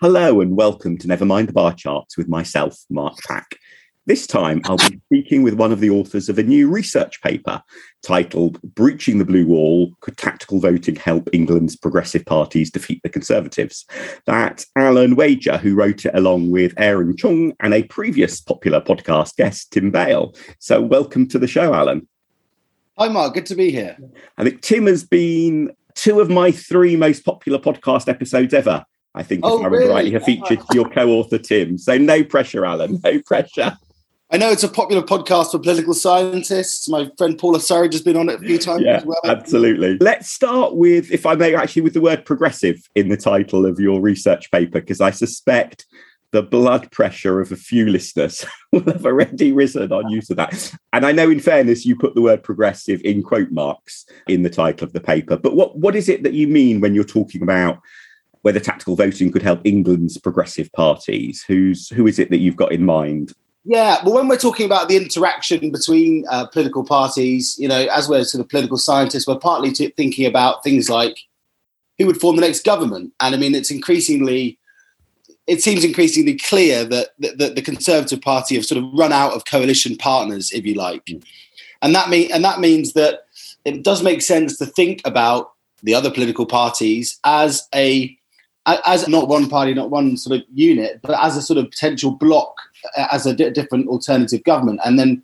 Hello and welcome to Nevermind the Bar Charts with myself, Mark Pack. This time I'll be speaking with one of the authors of a new research paper titled Breaching the Blue Wall Could Tactical Voting Help England's Progressive Parties Defeat the Conservatives? That's Alan Wager, who wrote it along with Aron Cheung and a previous popular podcast guest, Tim Bale. So, welcome to the show, Alan. Hi, Mark. Good to be here. I think Tim has been two of my three most popular podcast episodes ever. I think, Oh, if I remember really? rightly, have featured your co-author Tim. So no pressure, Alan. No pressure. I know it's a popular podcast for political scientists. My friend Paula Surridge has been on it a few times Yeah, as well. absolutely. Let's start with, if I may, actually with the word progressive in the title of your research paper, because I suspect the blood pressure of a few listeners will have already risen on use of that. And I know, in fairness, you put the word progressive in quote marks in the title of the paper. But what, what is it that you mean when you're talking about whether tactical voting could help England's progressive parties? Who's who is it that you've got in mind? Yeah, well, when we're talking about the interaction between uh, political parties, you know, as we're sort of political scientists, we're partly thinking about things like who would form the next government. And I mean, it's increasingly, it seems increasingly clear that, that, that the Conservative Party have sort of run out of coalition partners, if you like, and that mean and that means that it does make sense to think about the other political parties as a as not one party, not one sort of unit, but as a sort of potential block, as a different alternative government. And then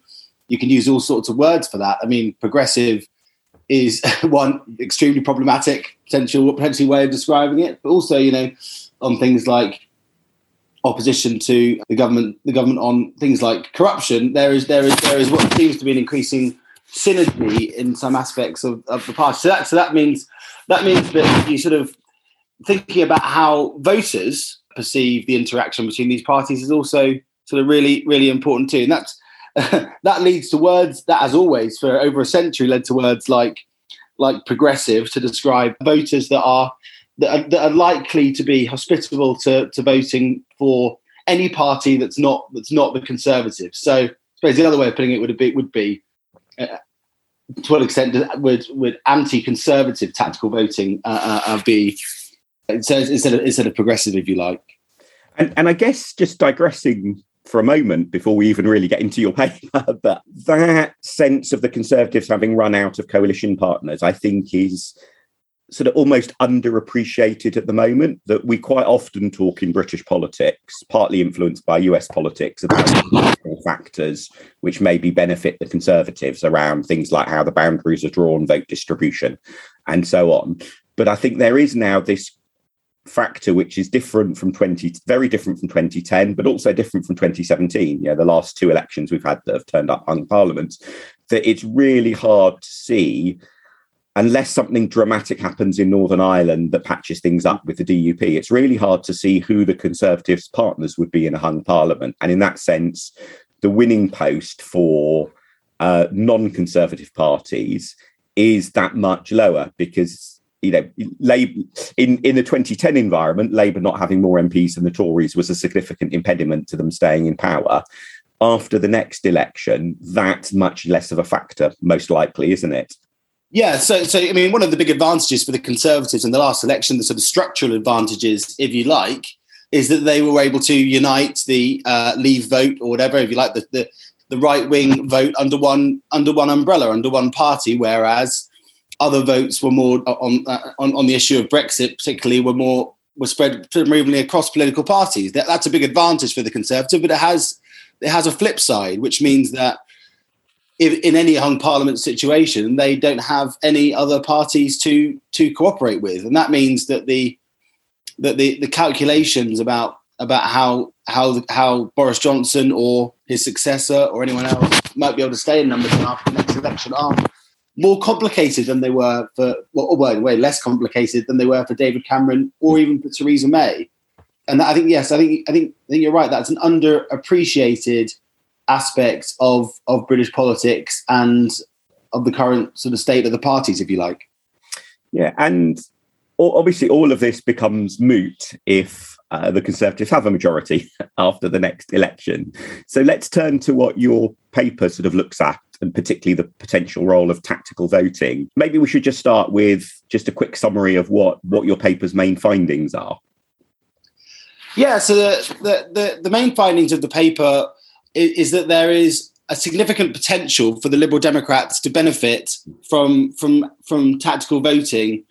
you can use all sorts of words for that. I mean, progressive is one extremely problematic potential potentially way of describing it, but also, you know, on things like opposition to the government, the government on things like corruption, there is there is there is what seems to be an increasing synergy in some aspects of, of the party. So that so that means that means that you sort of thinking about how voters perceive the interaction between these parties is also sort of really really important too. And that's that leads to words that as always for over a century led to words like like progressive to describe voters that are that are, that are likely to be hospitable to, to voting for any party that's not that's not the conservative so I suppose the other way of putting it would be would be uh, to what extent would would anti-conservative tactical voting uh, uh, uh, be so instead of instead of progressive, if you like. And, and I guess just digressing for a moment before we even really get into your paper, but that sense of the Conservatives having run out of coalition partners, I think, is sort of almost underappreciated at the moment. That we quite often talk in British politics, partly influenced by US politics, about factors which maybe benefit the Conservatives around things like how the boundaries are drawn, vote distribution, and so on. But I think there is now this factor which is different from 20 very different from 2010 but also different from 2017 yeah the last two elections we've had that have turned up hung parliaments that it's really hard to see unless something dramatic happens in northern ireland that patches things up with the dup it's really hard to see who the conservatives partners would be in a hung parliament. And in that sense the winning post for uh, non-conservative parties is that much lower because you know, Labour in, in the 2010 environment, Labour not having more MPs than the Tories was a significant impediment to them staying in power. After the next election, that's much less of a factor, most likely, isn't it? Yeah, so so I mean, one of the big advantages for the Conservatives in the last election, the sort of structural advantages, if you like, is that they were able to unite the uh, Leave vote or whatever, if you like, the the, the right wing vote under one under one umbrella, under one party, whereas other votes were more on uh, on, on the issue of Brexit, particularly, were more were spread presumably across political parties. That, that's a big advantage for the Conservative, but it has it has a flip side, which means that if, in any hung parliament situation, they don't have any other parties to to cooperate with, and that means that the that the, the calculations about about how how how Boris Johnson or his successor or anyone else might be able to stay in numbers after the next election are more complicated than they were for well, well, way less complicated than they were for David Cameron or even for Theresa May. And I think yes, I think I think I think you're right. That's an underappreciated aspect of of British politics and of the current sort of state of the parties, if you like. Yeah, and obviously all of this becomes moot if uh, the Conservatives have a majority after the next election. So let's turn to what your paper sort of looks at, and particularly the potential role of tactical voting. Maybe we should just start with just a quick summary of what what your paper's main findings are. Yeah, so the, the, the, the main findings of the paper is, is, that there is a significant potential for the Liberal Democrats to benefit from from from tactical voting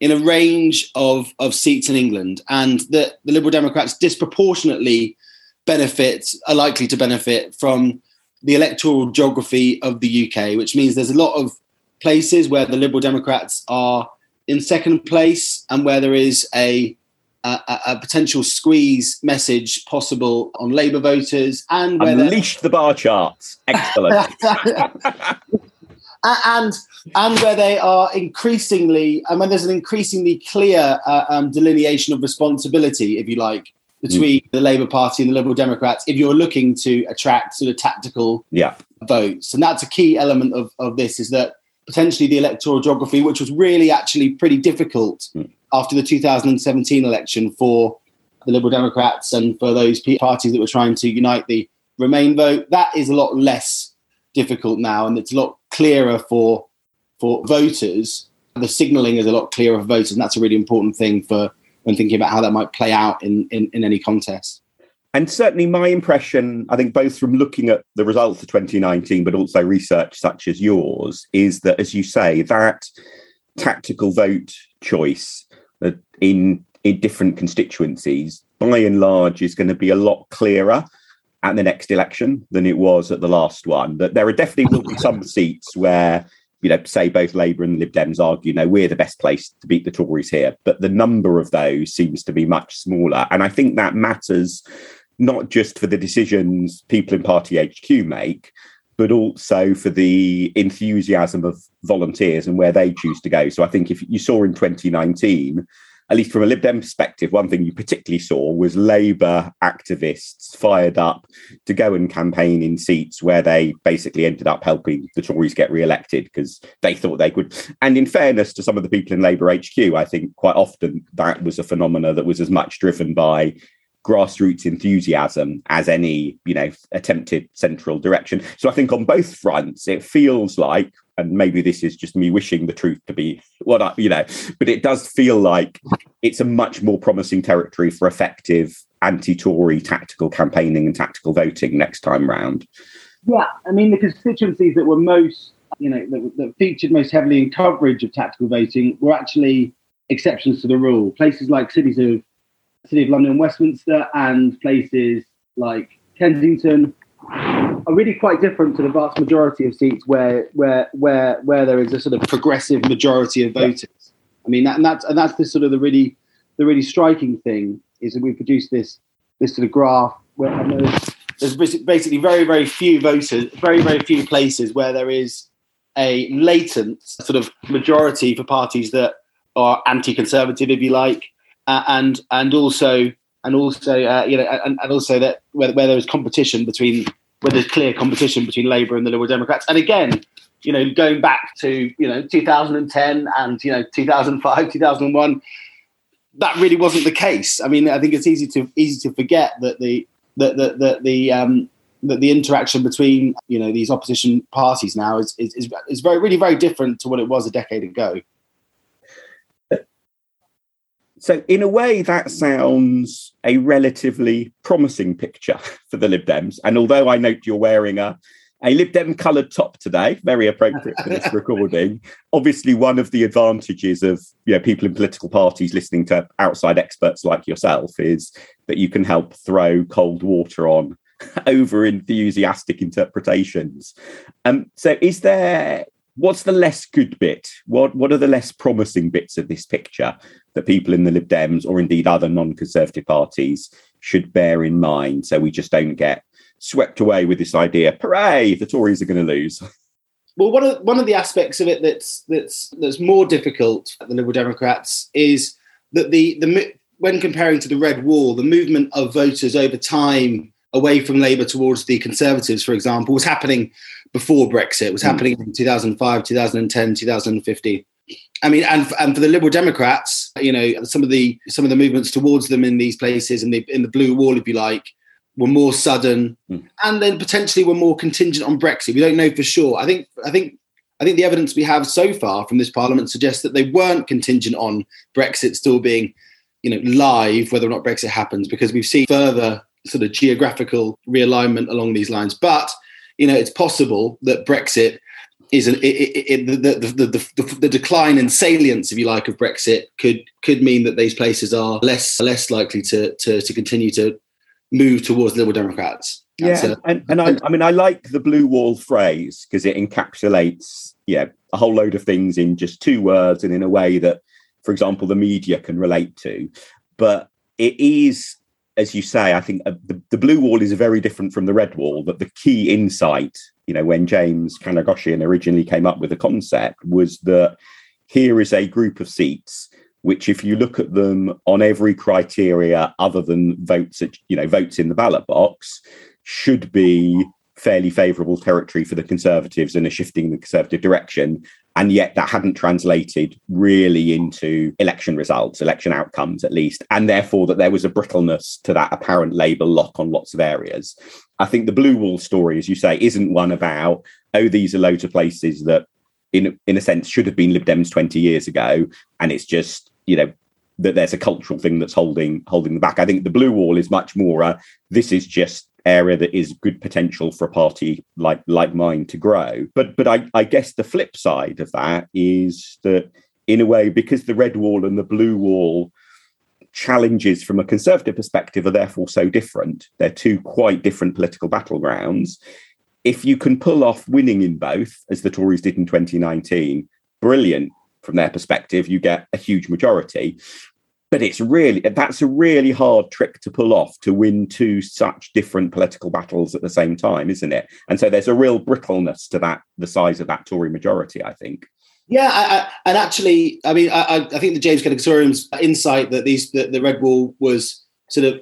in a range of, of seats in England, and that the Liberal Democrats disproportionately benefit are likely to benefit from the electoral geography of the UK, which means there's a lot of places where the Liberal Democrats are in second place and where there is a a, a, potential squeeze message possible on Labour voters and unleash the bar charts. Excellent. and and where they are increasingly, and when there's an increasingly clear uh, um, delineation of responsibility, if you like, between mm. the Labour Party and the Liberal Democrats, if you're looking to attract sort of tactical yeah. votes, and that's a key element of, of this is that potentially the electoral geography, which was really actually pretty difficult mm. after the 2017 election for the Liberal Democrats and for those parties that were trying to unite the Remain vote, that is a lot less difficult now, and it's a lot clearer for for voters. The signalling is a lot clearer for voters, and that's a really important thing for when thinking about how that might play out in, in, in any contest. And certainly, my impression, I think, both from looking at the results of 2019, but also research such as yours, is that, as you say, that tactical vote choice uh, in in different constituencies, by and large, is going to be a lot clearer at the next election than it was at the last one. That there are definitely will be some seats where you know, say both Labour and Lib Dems argue, you know, we're the best place to beat the Tories here. But the number of those seems to be much smaller. And I think that matters not just for the decisions people in Party HQ make, but also for the enthusiasm of volunteers and where they choose to go. So I think if you saw in 2019, at least from a Lib Dem perspective, one thing you particularly saw was Labour activists fired up to go and campaign in seats where they basically ended up helping the Tories get re-elected because they thought they could. And in fairness to some of the people in Labour HQ, I think quite often that was a phenomena that was as much driven by grassroots enthusiasm as any you know attempted central direction. So i think on both fronts it feels like and maybe this is just me wishing the truth to be what I, you know but it does feel like it's a much more promising territory for effective anti-tory tactical campaigning and tactical voting next time round. Yeah i mean the constituencies that were most you know that, that featured most heavily in coverage of tactical voting were actually exceptions to the rule. Places like cities of City of London Westminster and places like Kensington are really quite different to the vast majority of seats where where where where there is a sort of progressive majority of voters. I mean, that, and that's and that's the sort of the really the really striking thing is that we produced this this sort of graph where there's, there's basically very very few voters, very very few places where there is a latent sort of majority for parties that are anti-conservative, if you like, uh, and and also and also uh, you know and, and also that where, where there is competition between where there's clear competition between Labour and the Liberal Democrats, and again, you know, going back to you know 2010 and you know 2005, 2001, that really wasn't the case. I mean, I think it's easy to easy to forget that the that the, the, the um, that the interaction between you know these opposition parties now is, is is very really very different to what it was a decade ago. So, in a way, that sounds a relatively promising picture for the Lib Dems. And although I note you're wearing a, a Lib Dem coloured top today, very appropriate for this recording. Obviously, one of the advantages of you know, people in political parties listening to outside experts like yourself is that you can help throw cold water on over enthusiastic interpretations. Um, so, is there what's the less good bit? What what are the less promising bits of this picture that people in the Lib Dems or indeed other non-conservative parties should bear in mind so we just don't get swept away with this idea, hooray, the Tories are going to lose. Well, one of one of the aspects of it that's that's that's more difficult for the Liberal Democrats is that the the when comparing to the Red Wall, the movement of voters over time away from Labour towards the Conservatives, for example, was happening before Brexit. was hmm. happening in 2005, 2010, 2015. I mean, and and for the Liberal Democrats, you know, some of the some of the movements towards them in these places, in the in the blue wall, if you like, were more sudden, mm. and then potentially were more contingent on Brexit. We don't know for sure. I think I think I think the evidence we have so far from this Parliament suggests that they weren't contingent on Brexit still being you know, live whether or not Brexit happens because we've seen further sort of geographical realignment along these lines. But you know, it's possible that Brexit is an, it, it, it, the, the, the, the, decline in salience, if you like, of Brexit could could mean that these places are less less likely to to, to continue to move towards Liberal Democrats. Yeah, and, and, and I, I mean, I like the blue wall phrase because it encapsulates yeah a whole load of things in just two words and in a way that, for example, the media can relate to. But it is as you say, I think uh, the, the, blue wall is very different from the red wall. That the key insight, you know, when James Kanagasooriam originally came up with the concept, was that here is a group of seats which, if you look at them on every criteria other than votes, at, you know, votes in the ballot box, should be fairly favourable territory for the Conservatives and a shifting the Conservative direction and yet that hadn't translated really into election results, election outcomes at least, and therefore that there was a brittleness to that apparent Labour lock on lots of areas. I think the Blue Wall story, as you say, isn't one about, oh, these are loads of places that, in, in a sense, should have been Lib Dems 20 years ago, and it's just, you know, that there's a cultural thing that's holding holding them back. I think the blue wall is much more uh, this is just area that is good potential for a party like like mine to grow. But but I, I guess the flip side of that is that in a way, because the red wall and the blue wall challenges from a conservative perspective are therefore so different, they're two quite different political battlegrounds. If you can pull off winning in both, as the Tories did in 2019, brilliant from their perspective, you get a huge majority but it's really that's a really hard trick to pull off to win two such different political battles at the same time isn't it? And so there's a real brittleness to that the size of that tory majority i think. Yeah I, I, and actually i mean i, I think the james Kanagasooriam's insight that these that the red wall was sort of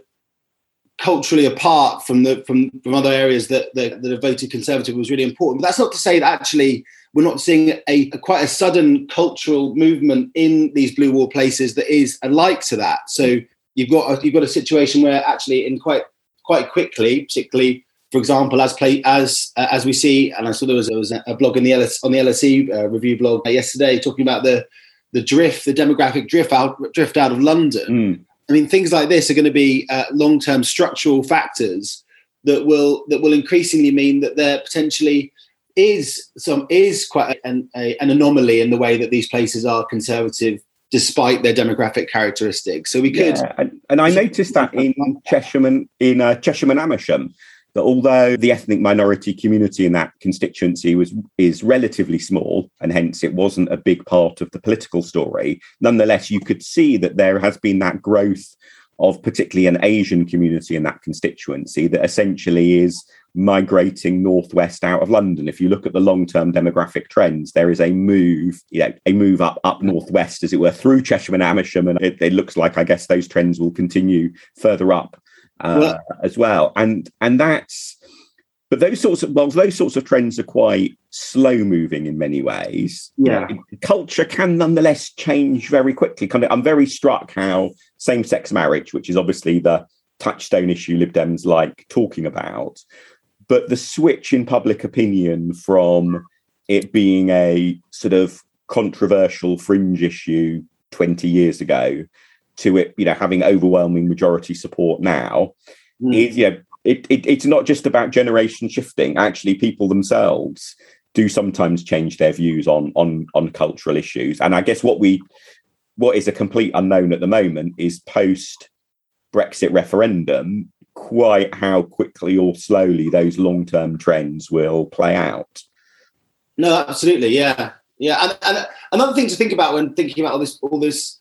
culturally apart from the from from other areas that that, that have voted conservative was really important but that's not to say that actually we're not seeing a, a, quite a sudden cultural movement in these blue wall places that is alike to that. So you've got a, you've got a situation where actually in quite quite quickly, particularly for example, as play as uh, as we see, and I saw there was, there was a blog in the LS, on the LSE uh, review blog yesterday talking about the the drift, the demographic drift out drift out of London. Mm. I mean, things like this are going to be uh, long term structural factors that will that will increasingly mean that they're potentially is some is quite an, a, an anomaly in the way that these places are conservative despite their demographic characteristics. So we could, yeah, and, and, I noticed that in Chesham and in uh, Chesham and Amersham, that although the ethnic minority community in that constituency was is relatively small, and hence it wasn't a big part of the political story, nonetheless you could see that there has been that growth of particularly an Asian community in that constituency that essentially is migrating northwest out of London. If you look at the long-term demographic trends, there is a move, you know, a move up up northwest, as it were, through Chesham and Amersham, and it, it looks like I guess those trends will continue further up uh, well, as well. And and that's but those sorts of well, those sorts of trends are quite slow moving in many ways. Yeah, culture can nonetheless change very quickly. Kind of, I'm very struck how same-sex marriage, which is obviously the touchstone issue Lib Dems like talking about, but the switch in public opinion from it being a sort of controversial fringe issue 20 years ago to it, you know, having overwhelming majority support now mm. is, you know, it, it, it's not just about generation shifting. Actually, people themselves do sometimes change their views on on on cultural issues. And I guess what we what is a complete unknown at the moment is post Brexit referendum quite how quickly or slowly those long term trends will play out. No, absolutely, yeah, yeah. And, and, another thing to think about when thinking about all this all this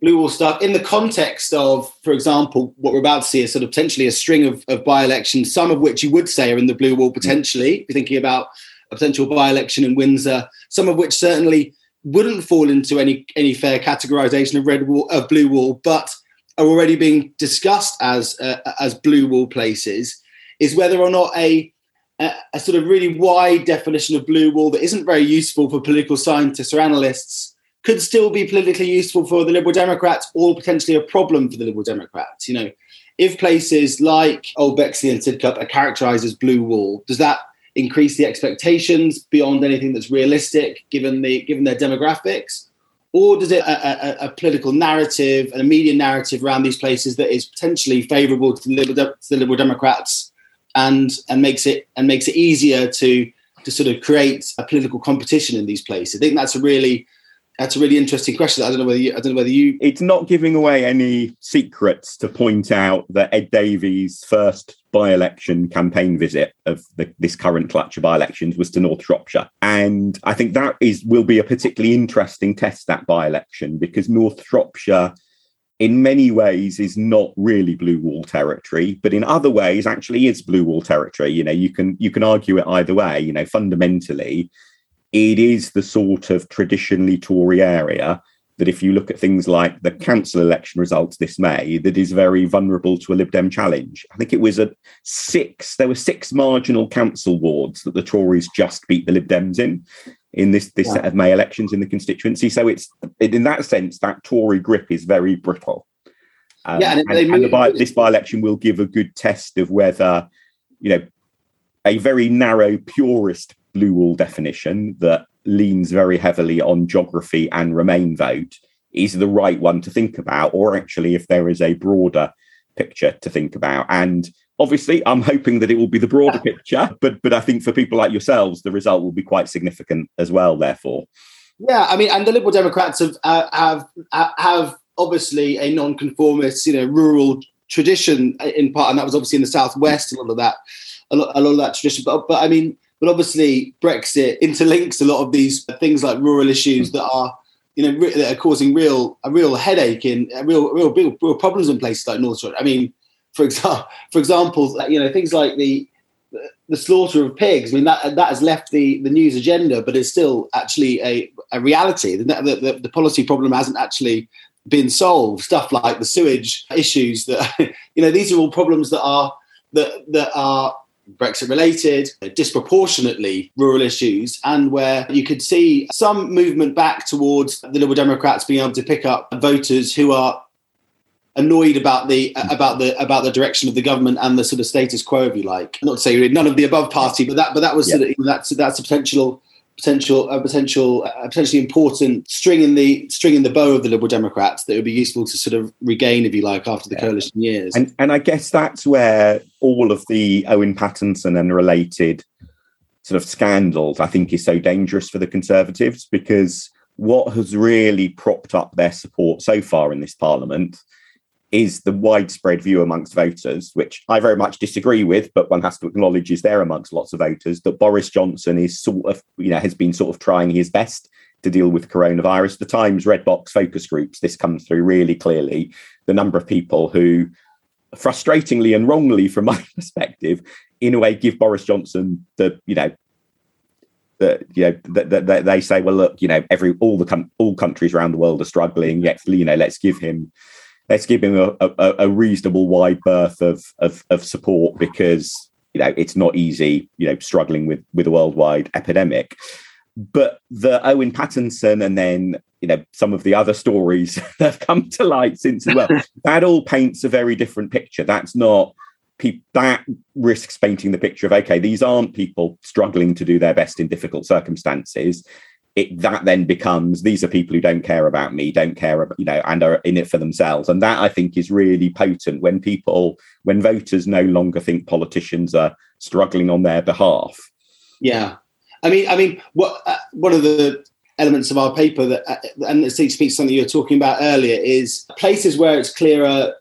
blue wall stuff in the context of, for example, what we're about to see is sort of potentially a string of, of by elections, some of which you would say are in the blue wall potentially. If you're thinking about a potential by election in Windsor, some of which certainly wouldn't fall into any any fair categorization of red wall of blue wall, but are already being discussed as uh, as blue wall places is whether or not a, a sort of really wide definition of blue wall that isn't very useful for political scientists or analysts could still be politically useful for the Liberal Democrats or potentially a problem for the Liberal Democrats. You know, if places like Old Bexley and Sidcup are characterised as blue wall, does that increase the expectations beyond anything that's realistic given the given their demographics? or does it a, a, a, political narrative and a media narrative around these places that is potentially favourable to the Liberal, to the Liberal Democrats and and makes it and makes it easier to to sort of create a political competition in these places? I think that's a really that's a really interesting question. I don't know whether you, I don't know whether you. It's not giving away any secrets to point out that Ed Davey's first by-election campaign visit of the, this current clutch of by-elections was to North Shropshire, and I think that is will be a particularly interesting test that by-election because North Shropshire in many ways is not really blue wall territory but in other ways actually is blue wall territory you know you can you can argue it either way you know fundamentally it is the sort of traditionally tory area that if you look at things like the council election results this may that is very vulnerable to a lib dem challenge i think it was a six there were six marginal council wards that the tories just beat the lib dems in in this this yeah. set of May elections in the constituency. So it's in that sense that Tory grip is very brittle. Um, yeah, and, and, and by, this by-election will give a good test of whether you know a very narrow purist blue wall definition that leans very heavily on geography and Remain vote is the right one to think about, or actually if there is a broader picture to think about. And obviously i'm hoping that it will be the broader picture but but i think for people like yourselves the result will be quite significant as well therefore yeah i mean and the liberal democrats have uh, have uh, have obviously a non-conformist you know rural tradition in part and that was obviously in the southwest a lot of that a lot, a lot of that tradition but but i mean but obviously brexit interlinks a lot of these things like rural issues hmm. that are you know that are causing real a real headache in real real real, real problems in places like north shore i mean for example, for example, you know things like the the slaughter of pigs. I mean that that has left the, the news agenda, but it's still actually a, a reality. The, the, the policy problem hasn't actually been solved. Stuff like the sewage issues that you know these are all problems that are that that are Brexit related, uh, disproportionately rural issues, and where you could see some movement back towards the Liberal Democrats being able to pick up voters who are annoyed about the uh, about the about the direction of the government and the sort of status quo, if you like. Not to say none of the above party, but that but that was yeah. sort of, that's that's a potential potential a potential a potentially important string in the string in the bow of the Liberal Democrats that would be useful to sort of regain, if you like, after the yeah. coalition years. And and I guess that's where all of the Owen Paterson and related sort of scandals, I think, is so dangerous for the Conservatives because what has really propped up their support so far in this Parliament is the widespread view amongst voters, which I very much disagree with, but one has to acknowledge is there amongst lots of voters, that Boris Johnson is sort of, you know, has been sort of trying his best to deal with coronavirus. The Times Red Box focus groups, this comes through really clearly. The number of people who, frustratingly and wrongly from my perspective, in a way give Boris Johnson the, you know, that you know that, they say, well, look, you know, every all the com- all countries around the world are struggling. Yet, you know, let's give him let's give him a, a, a reasonable wide berth of, of, of support because you know it's not easy you know struggling with with a worldwide epidemic. But the owen paterson and then you know some of the other stories that have come to light since as well that all paints a very different picture. That's not that risks painting the picture of okay these aren't people struggling to do their best in difficult circumstances it, that then becomes these are people who don't care about me, don't care about, you know, and are in it for themselves. And that I think is really potent when people, when voters no longer think politicians are struggling on their behalf. Yeah. I mean, I mean, what uh, one of the elements of our paper that, uh, and it speaks to something you were talking about earlier, is places where it's clearer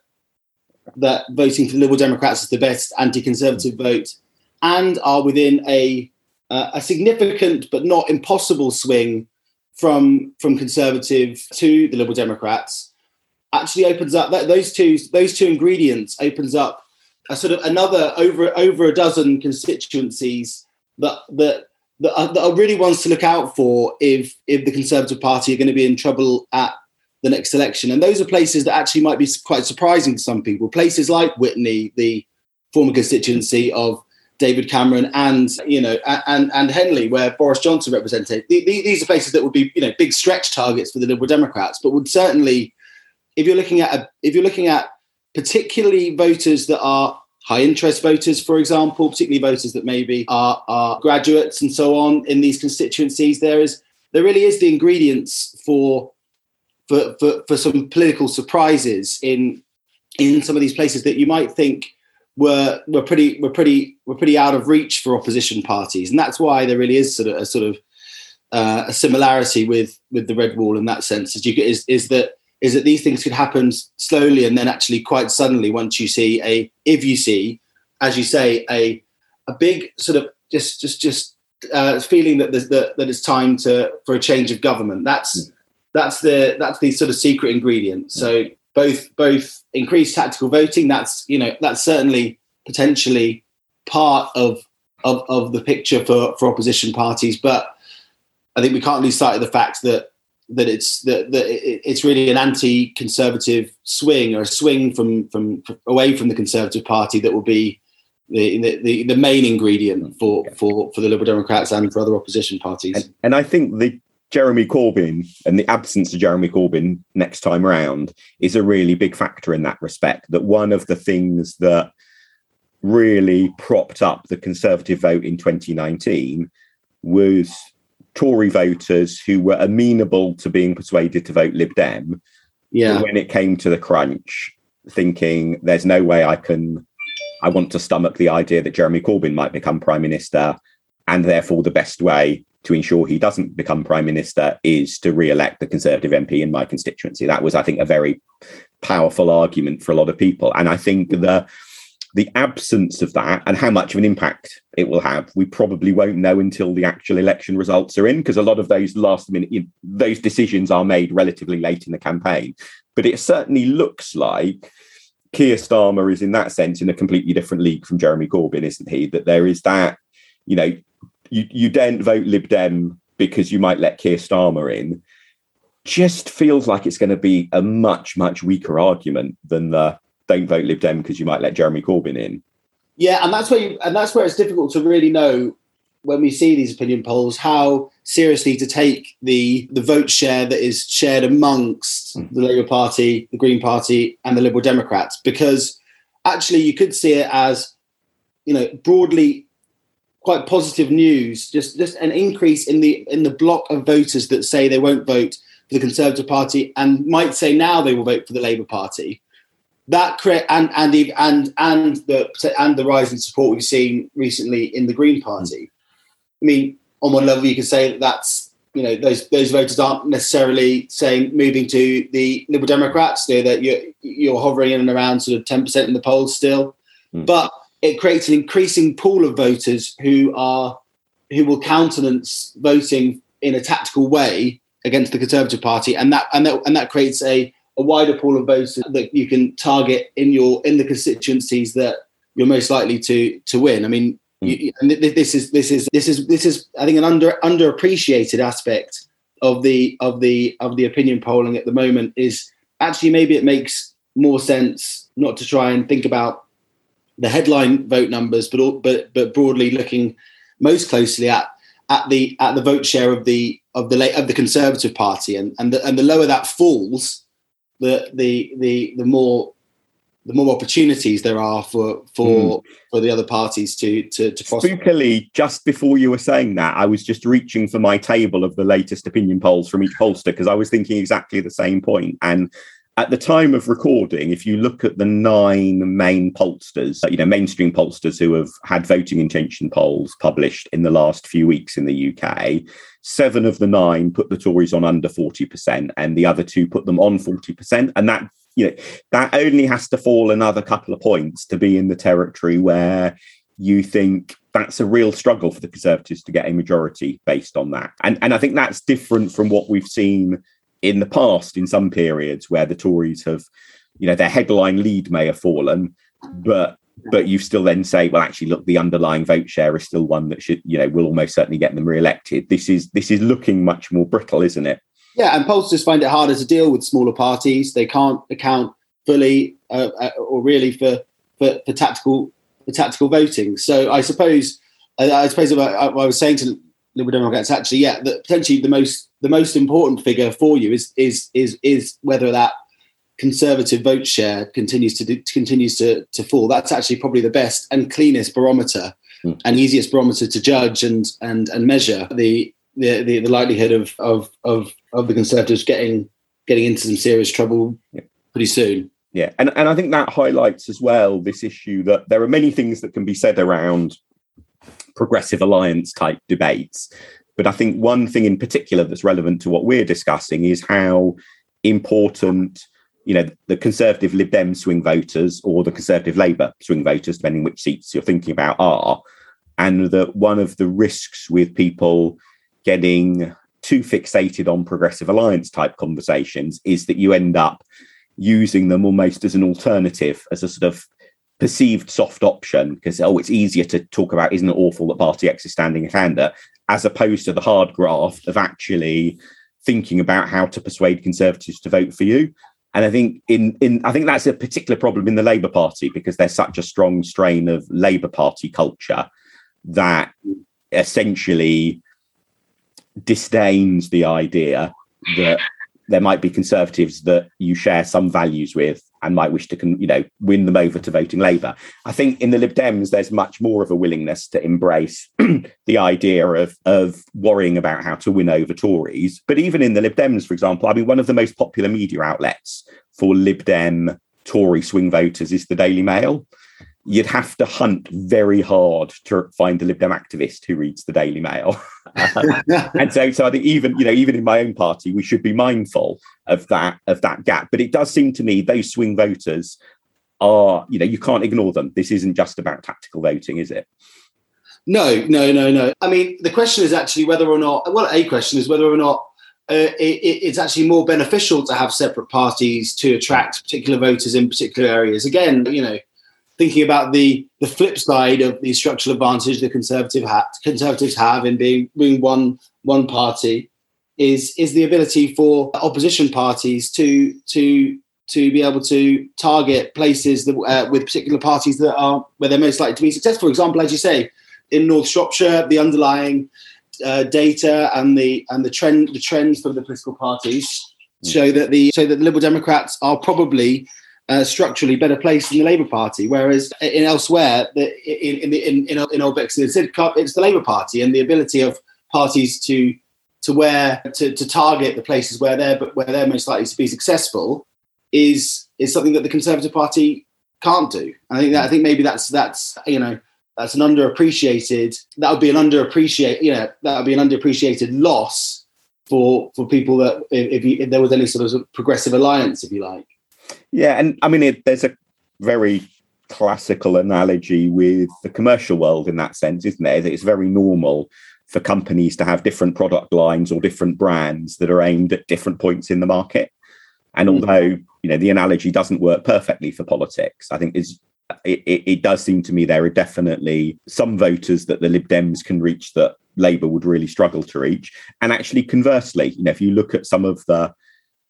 that voting for Liberal Democrats is the best anti-conservative vote, and are within a uh, a significant but not impossible swing from from conservative to the liberal democrats actually opens up that, those two those two ingredients opens up a sort of another over over a dozen constituencies that that that are, that are really ones to look out for if if the conservative party are going to be in trouble at the next election. And those are places that actually might be quite surprising to some people. Places like Witney the former constituency of David Cameron and you know and and Henley, where Boris Johnson represented. These are places that would be you know big stretch targets for the Liberal Democrats, but would certainly, if you're looking at a, if you're looking at particularly voters that are high interest voters, for example, particularly voters that maybe are, are graduates and so on in these constituencies, there is there really is the ingredients for for, for, for some political surprises in in some of these places that you might think were were pretty were pretty were pretty out of reach for opposition parties, and that's why there really is sort of a sort of uh, a similarity with with the red wall in that sense. Is, you, is is that is that these things could happen slowly and then actually quite suddenly once you see a if you see, as you say, a a big sort of just just just uh, feeling that there's that, that it's time to for a change of government. That's that's the that's the sort of secret ingredient. So both both increased tactical voting. That's you know that's certainly potentially part of of, of the picture for for opposition parties, but I think we can't lose sight of the fact that that it's that, that it's really an anti-conservative swing or a swing from from away from the Conservative Party that will be the the, the main ingredient for for for the Liberal Democrats and for other opposition parties. And, and I think the Jeremy Corbyn and the absence of Jeremy Corbyn next time round is a really big factor in that respect. That one of the things that really propped up the Conservative vote in 2019 was Tory voters who were amenable to being persuaded to vote Lib Dem. Yeah. When it came to the crunch, thinking there's no way I can, I want to stomach the idea that Jeremy Corbyn might become prime minister, and therefore the best way to ensure he doesn't become prime minister is to re-elect the Conservative MP in my constituency. That was, I think, a very powerful argument for a lot of people, and I think the the absence of that and how much of an impact it will have, we probably won't know until the actual election results are in, because a lot of those last minute, those decisions are made relatively late in the campaign. But it certainly looks like Keir Starmer is, in that sense, in a completely different league from Jeremy Corbyn, isn't he? That there is that, you know, you, you don't vote Lib Dem because you might let Keir Starmer in. Just feels like it's going to be a much, much weaker argument than the don't vote Lib Dem because you might let Jeremy Corbyn in. Yeah, and that's where you, and that's where it's difficult to really know when we see these opinion polls how seriously to take the the vote share that is shared amongst mm. the Labour Party, the Green Party, and the Liberal Democrats, because actually you could see it as you know broadly quite positive news, just just an increase in the in the block of voters that say they won't vote for the Conservative Party and might say now they will vote for the Labour Party that create and and the, and and the and the rise in support we've seen recently in the Green Party. I mean, on one level, you can say that that's you know those those voters aren't necessarily saying moving to the Liberal Democrats. They're that you're you're hovering in and around sort of ten percent in the polls still, mm. but it creates an increasing pool of voters who are who will countenance voting in a tactical way against the Conservative Party, and that and that and that creates a a wider pool of voters that you can target in your in the constituencies that you're most likely to to win. I mean, mm. you, and this is this is this is this is I think an under underappreciated aspect of the of the of the opinion polling at the moment is actually maybe it makes more sense not to try and think about the headline vote numbers, but but but broadly looking most closely at at the at the vote share of the of the of the Conservative Party, and and the, and the lower that falls, the the the the more the more opportunities there are for for mm. for the other parties to to to prosper. Spookily, just before you were saying that, I was just reaching for my table of the latest opinion polls from each pollster because I was thinking exactly the same point. And at the time of recording, if you look at the nine main pollsters, you know, mainstream pollsters who have had voting intention polls published in the last few weeks in the UK, seven of the nine put the Tories on under 40%, and the other two put them on 40%. And that, you know, that only has to fall another couple of points to be in the territory where you think that's a real struggle for the Conservatives to get a majority based on that. And and I think that's different from what we've seen in the past in some periods where the Tories have, you know, their headline lead may have fallen, but but you still then say, well, actually, look, the underlying vote share is still one that should, you know, will almost certainly get them re-elected. This is this is looking much more brittle, isn't it? Yeah, and pollsters find it harder to deal with smaller parties. They can't account fully uh, uh, or really for, for for tactical for tactical voting. So I suppose I suppose what I was saying to Liberal Democrats actually, yeah, that potentially the most the most important figure for you is is is is whether that conservative vote share continues to do, continues to to fall. That's actually probably the best and cleanest barometer mm. and easiest barometer to judge and and and measure the the the, the likelihood of, of of of the conservatives getting getting into some serious trouble yeah. pretty soon. Yeah, and and I think that highlights as well this issue that there are many things that can be said around progressive alliance type debates, but I think one thing in particular that's relevant to what we're discussing is how important you know the conservative Lib Dem swing voters or the conservative Labour swing voters, depending which seats you're thinking about, are, and that one of the risks with people getting too fixated on progressive alliance type conversations is that you end up using them almost as an alternative, as a sort of perceived soft option, because oh, it's easier to talk about isn't it awful that Party X is standing a candidate, as opposed to the hard graft of actually thinking about how to persuade Conservatives to vote for you. And I think in in I think that's a particular problem in the Labour Party because there's such a strong strain of Labour Party culture that essentially disdains the idea that there might be conservatives that you share some values with and might wish to you know win them over to voting labour. I think in the lib dems there's much more of a willingness to embrace the idea of of worrying about how to win over tories. But even in the lib dems for example i mean one of the most popular media outlets for lib dem tory swing voters is the daily mail you'd have to hunt very hard to find a Lib Dem activist who reads the Daily Mail. and so, so I think even you know even in my own party, we should be mindful of that of that gap. But it does seem to me those swing voters are you know you can't ignore them. This isn't just about tactical voting, is it? No, no, no, no. I mean, the question is actually whether or not. Well, a question is whether or not uh, it, it's actually more beneficial to have separate parties to attract particular voters in particular areas. Again, you know, thinking about the the flip side of the structural advantage the conservative ha- conservatives have in being being one one party is is the ability for opposition parties to to to be able to target places that, uh, with particular parties that are where they're most likely to be successful. For example, as you say, in North Shropshire, the underlying uh, data and the and the trend the trends for the political parties mm. show that the show that the Liberal Democrats are probably uh, structurally better placed in the Labour Party, whereas in elsewhere, the, in in in, in, Old Bexley, it's the Labour Party and the ability of parties to to where to, to target the places where they're but where they're most likely to be successful is is something that the Conservative Party can't do. I think that I think maybe that's that's you know that's an underappreciated that would be an underappreciated you know that would be an underappreciated loss for for people that if, you, if there was any sort of progressive alliance, if you like. Yeah, and I mean, it, there's a very classical analogy with the commercial world in that sense, isn't there? That It's very normal for companies to have different product lines or different brands that are aimed at different points in the market. And hmm. although you know the analogy doesn't work perfectly for politics, I think is it, it, it, does seem to me there are definitely some voters that the Lib Dems can reach that Labour would really struggle to reach. And actually, conversely, you know, if you look at some of the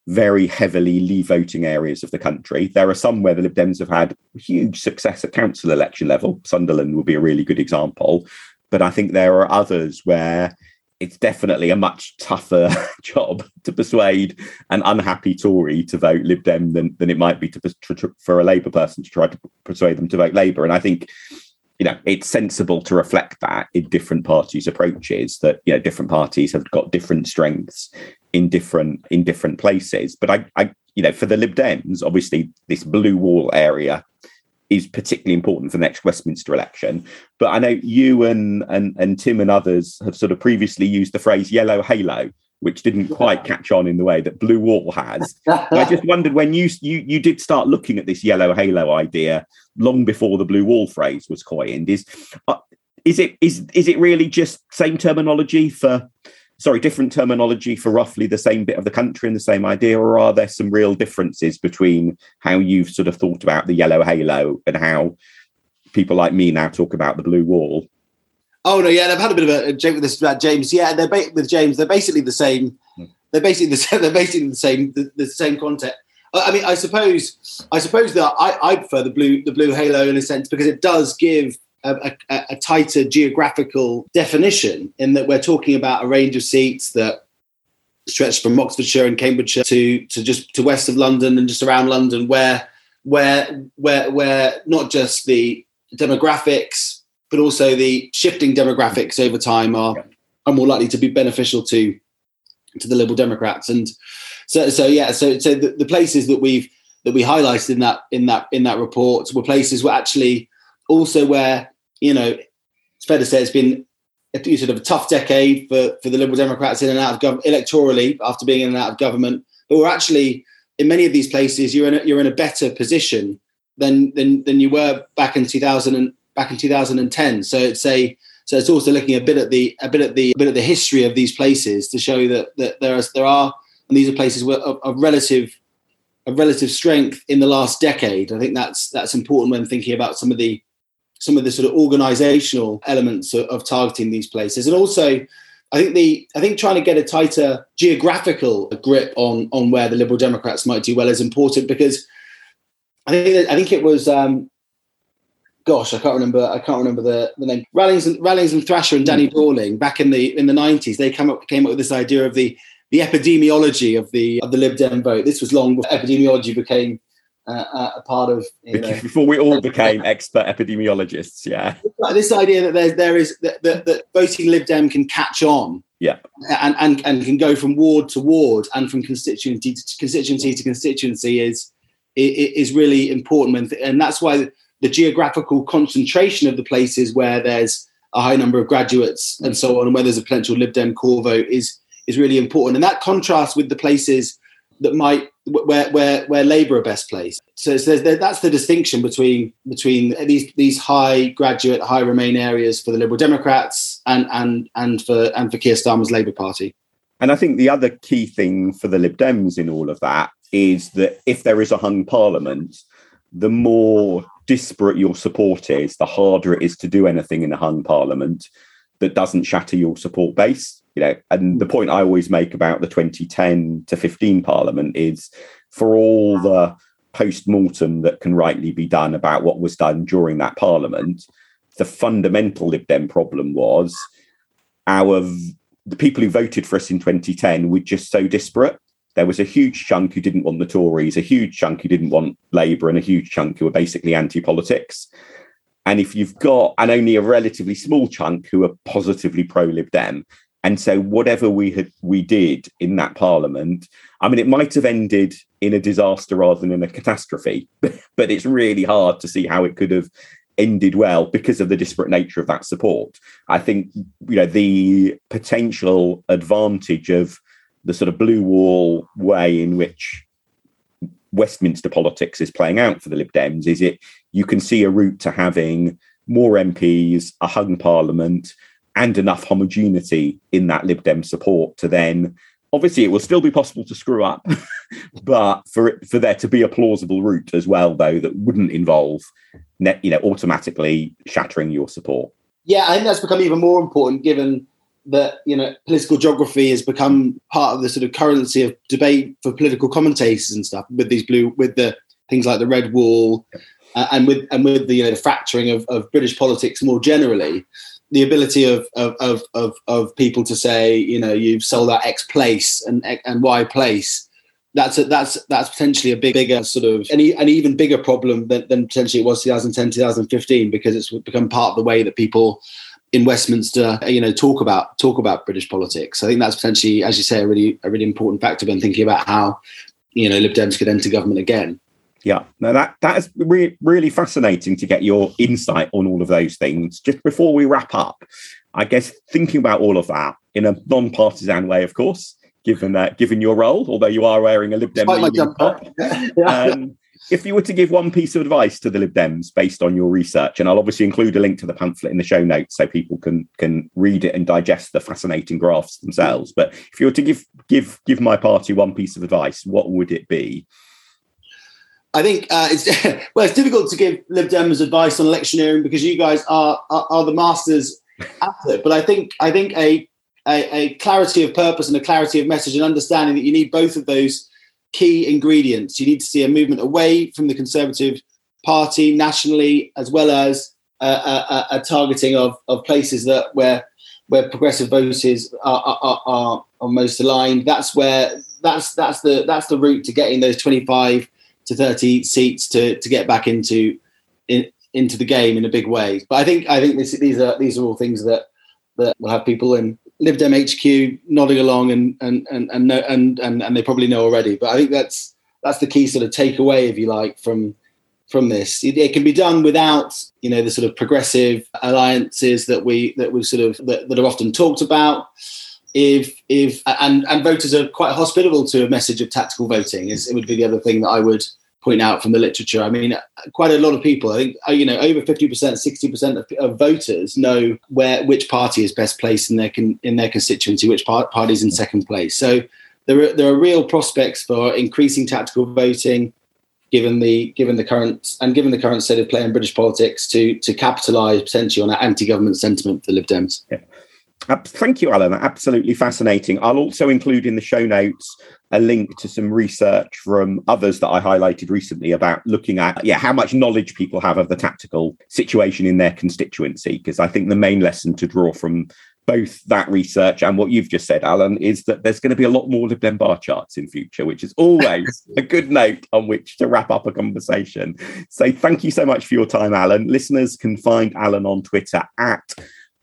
very heavily leave voting areas of the country. There are some where the Lib Dems have had huge success at council election level. Sunderland would be a really good example. But I think there are others where it's definitely a much tougher job to persuade an unhappy Tory to vote Lib Dem than, than it might be to, to, for a Labour person to try to persuade them to vote Labour. And I think you know it's sensible to reflect that in different parties' approaches. That you know different parties have got different strengths in different in different places. But I, I you know, for the Lib Dems, obviously this blue wall area is particularly important for the next Westminster election. But I know you and and and Tim and others have sort of previously used the phrase yellow halo, which didn't quite catch on in the way that blue wall has. I just wondered when you you you did start looking at this yellow halo idea long before the blue wall phrase was coined. Is uh, is it is is it really just same terminology for sorry, different terminology for roughly the same bit of the country and the same idea, or are there some real differences between how you've sort of thought about the yellow halo and how people like me now talk about the blue wall? Oh no, yeah, I've had a bit of a joke with this about James. Yeah, they're ba- with James. They're basically the same. Hmm. They're basically the same. They're basically the same. The, the same content. I mean, I suppose, I suppose that I, I prefer the blue, the blue halo in a sense because it does give a, a, a, tighter geographical definition in that we're talking about a range of seats that stretch from Oxfordshire and Cambridgeshire to to just to west of London and just around London, where where where where not just the demographics but also the shifting demographics over time are are more likely to be beneficial to to the Liberal Democrats. And so so yeah, so so the, the places that we've that we highlighted in that in that in that report were places where actually also where you know it's fair to say it's been a sort of a tough decade for, for the Liberal Democrats in and out of government electorally after being in and out of government. But we're actually in many of these places you're in a, you're in a better position than than than you were back in 2000 and back in 2010. So it's a so it's also looking a bit at the a bit at the a bit at the history of these places to show that that there are there are and these are places where, of, relative of relative strength in the last decade. I think that's that's important when thinking about some of the some of the sort of organizational elements of, of, targeting these places and also i think the i think trying to get a tighter geographical grip on on where the liberal democrats might do well is important because i think i think it was um gosh i can't remember i can't remember the, the name rallings and rallings and thrasher and danny mm. back in the in the 90s they came up came up with this idea of the the epidemiology of the of the lib dem vote this was long before epidemiology became uh, a part of you know, before we all became expert epidemiologists. Yeah, this idea that there there is that, that, that voting Lib Dem can catch on. Yeah, and, and and can go from ward to ward and from constituency to constituency to constituency is is really important, and that's why the geographical concentration of the places where there's a high number of graduates and so on, and where there's a potential Lib Dem core vote is is really important, and that contrasts with the places that might where where where Labour are best placed. So, so that's the distinction between between these these high graduate, high Remain areas for the Liberal Democrats and and and for and for Keir Starmer's Labour Party. And I think the other key thing for the Lib Dems in all of that is that if there is a hung parliament, the more disparate your support is, the harder it is to do anything in a hung parliament that doesn't shatter your support base you know and the point i always make about the 2010 to 15 parliament is for all the post-mortem that can rightly be done about what was done during that parliament the fundamental lib dem problem was our the people who voted for us in 2010 were just so disparate. There was a huge chunk who didn't want the tories a huge chunk who didn't want labour and a huge chunk who were basically anti-politics. And if you've got and only a relatively small chunk who are positively pro Lib Dem, and so whatever we had we did in that parliament, I mean, it might have ended in a disaster rather than in a catastrophe, but it's really hard to see how it could have ended well because of the disparate nature of that support. I think you know the potential advantage of the sort of blue wall way in which Westminster politics is playing out for the Lib Dems is it you can see a route to having more MPs, a hung parliament, and enough homogeneity in that Lib Dem support to then obviously it will still be possible to screw up, but for it, for there to be a plausible route as well, though, that wouldn't involve net, you know automatically shattering your support. Yeah, I think that's become even more important given that you know political geography has become part of the sort of currency of debate for political commentators and stuff with these blue with the things like the red wall uh, and with and with the you know the fracturing of, of British politics more generally the ability of, of of, of people to say, you know, you've sold out X place and and Y place. That's a, that's that's potentially a big, bigger sort of an, an even bigger problem than, than potentially it was 2010 2015 because it's become part of the way that people in Westminster, you know, talk about talk about British politics. I think that's potentially, as you say, a really a really important factor when thinking about how you know Lib Dems could enter government again. Yeah, Now that that is re- really fascinating to get your insight on all of those things. Just before we wrap up, I guess thinking about all of that in a non-partisan way, of course, given that uh, given your role, although you are wearing a Lib Dem top. um, if you were to give one piece of advice to the Lib Dems based on your research, and I'll obviously include a link to the pamphlet in the show notes so people can can read it and digest the fascinating graphs themselves. But if you were to give give give my party one piece of advice, what would it be? I think uh, it's well, it's difficult to give Lib Dems advice on electioneering because you guys are are, are the masters at it. But I think I think a, a, a clarity of purpose and a clarity of message and understanding that you need both of those key ingredients. You need to see a movement away from the Conservative Party nationally, as well as a, a, a targeting of, of places that where where progressive voters are, are, are, are most aligned. That's where that's that's the that's the route to getting those twenty five to 30 seats to to get back into in, into the game in a big way. But I think I think this, these are these are all things that that will have people in Lib Dem HQ nodding along and and and and, and and and they probably know already. But I think that's that's the key sort of takeaway, if you like, from from this. It, it, can be done without you know the sort of progressive alliances that we that we sort of that, that are often talked about. If if and and voters are quite hospitable to a message of tactical voting, is it would be the other thing that I would point out from the literature. I mean, quite a lot of people, I think, uh, you know, over 50%, 60% of, of voters know where which party is best placed in their con, in their constituency, which part, party is in second place. So there are, there are real prospects for increasing tactical voting, given the given the current and given the current state of play in British politics to to capitalise potentially on that anti-government sentiment for the Lib Dems. Yeah. Thank you, Alan. Absolutely fascinating. I'll also include in the show notes a link to some research from others that I highlighted recently about looking at yeah how much knowledge people have of the tactical situation in their constituency. Because I think the main lesson to draw from both that research and what you've just said, Alan, is that there's going to be a lot more Lib Dem bar charts in future, which is always a good note on which to wrap up a conversation. So thank you so much for your time, Alan. Listeners can find Alan on Twitter at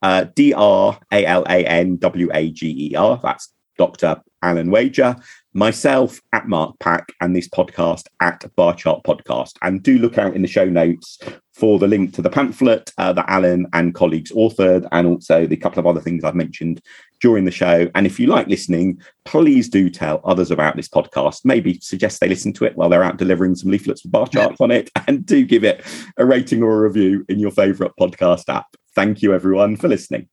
uh, D R A L A N W A G E R. That's Dr. Alan Wager, myself at Mark Pack, and this podcast at Bar Chart Podcast. And do look out in the show notes for the link to the pamphlet uh, that Alan and colleagues authored, and also the couple of other things I've mentioned during the show. And if you like listening, please do tell others about this podcast. Maybe suggest they listen to it while they're out delivering some leaflets with bar charts on it, and do give it a rating or a review in your favourite podcast app. Thank you, everyone, for listening.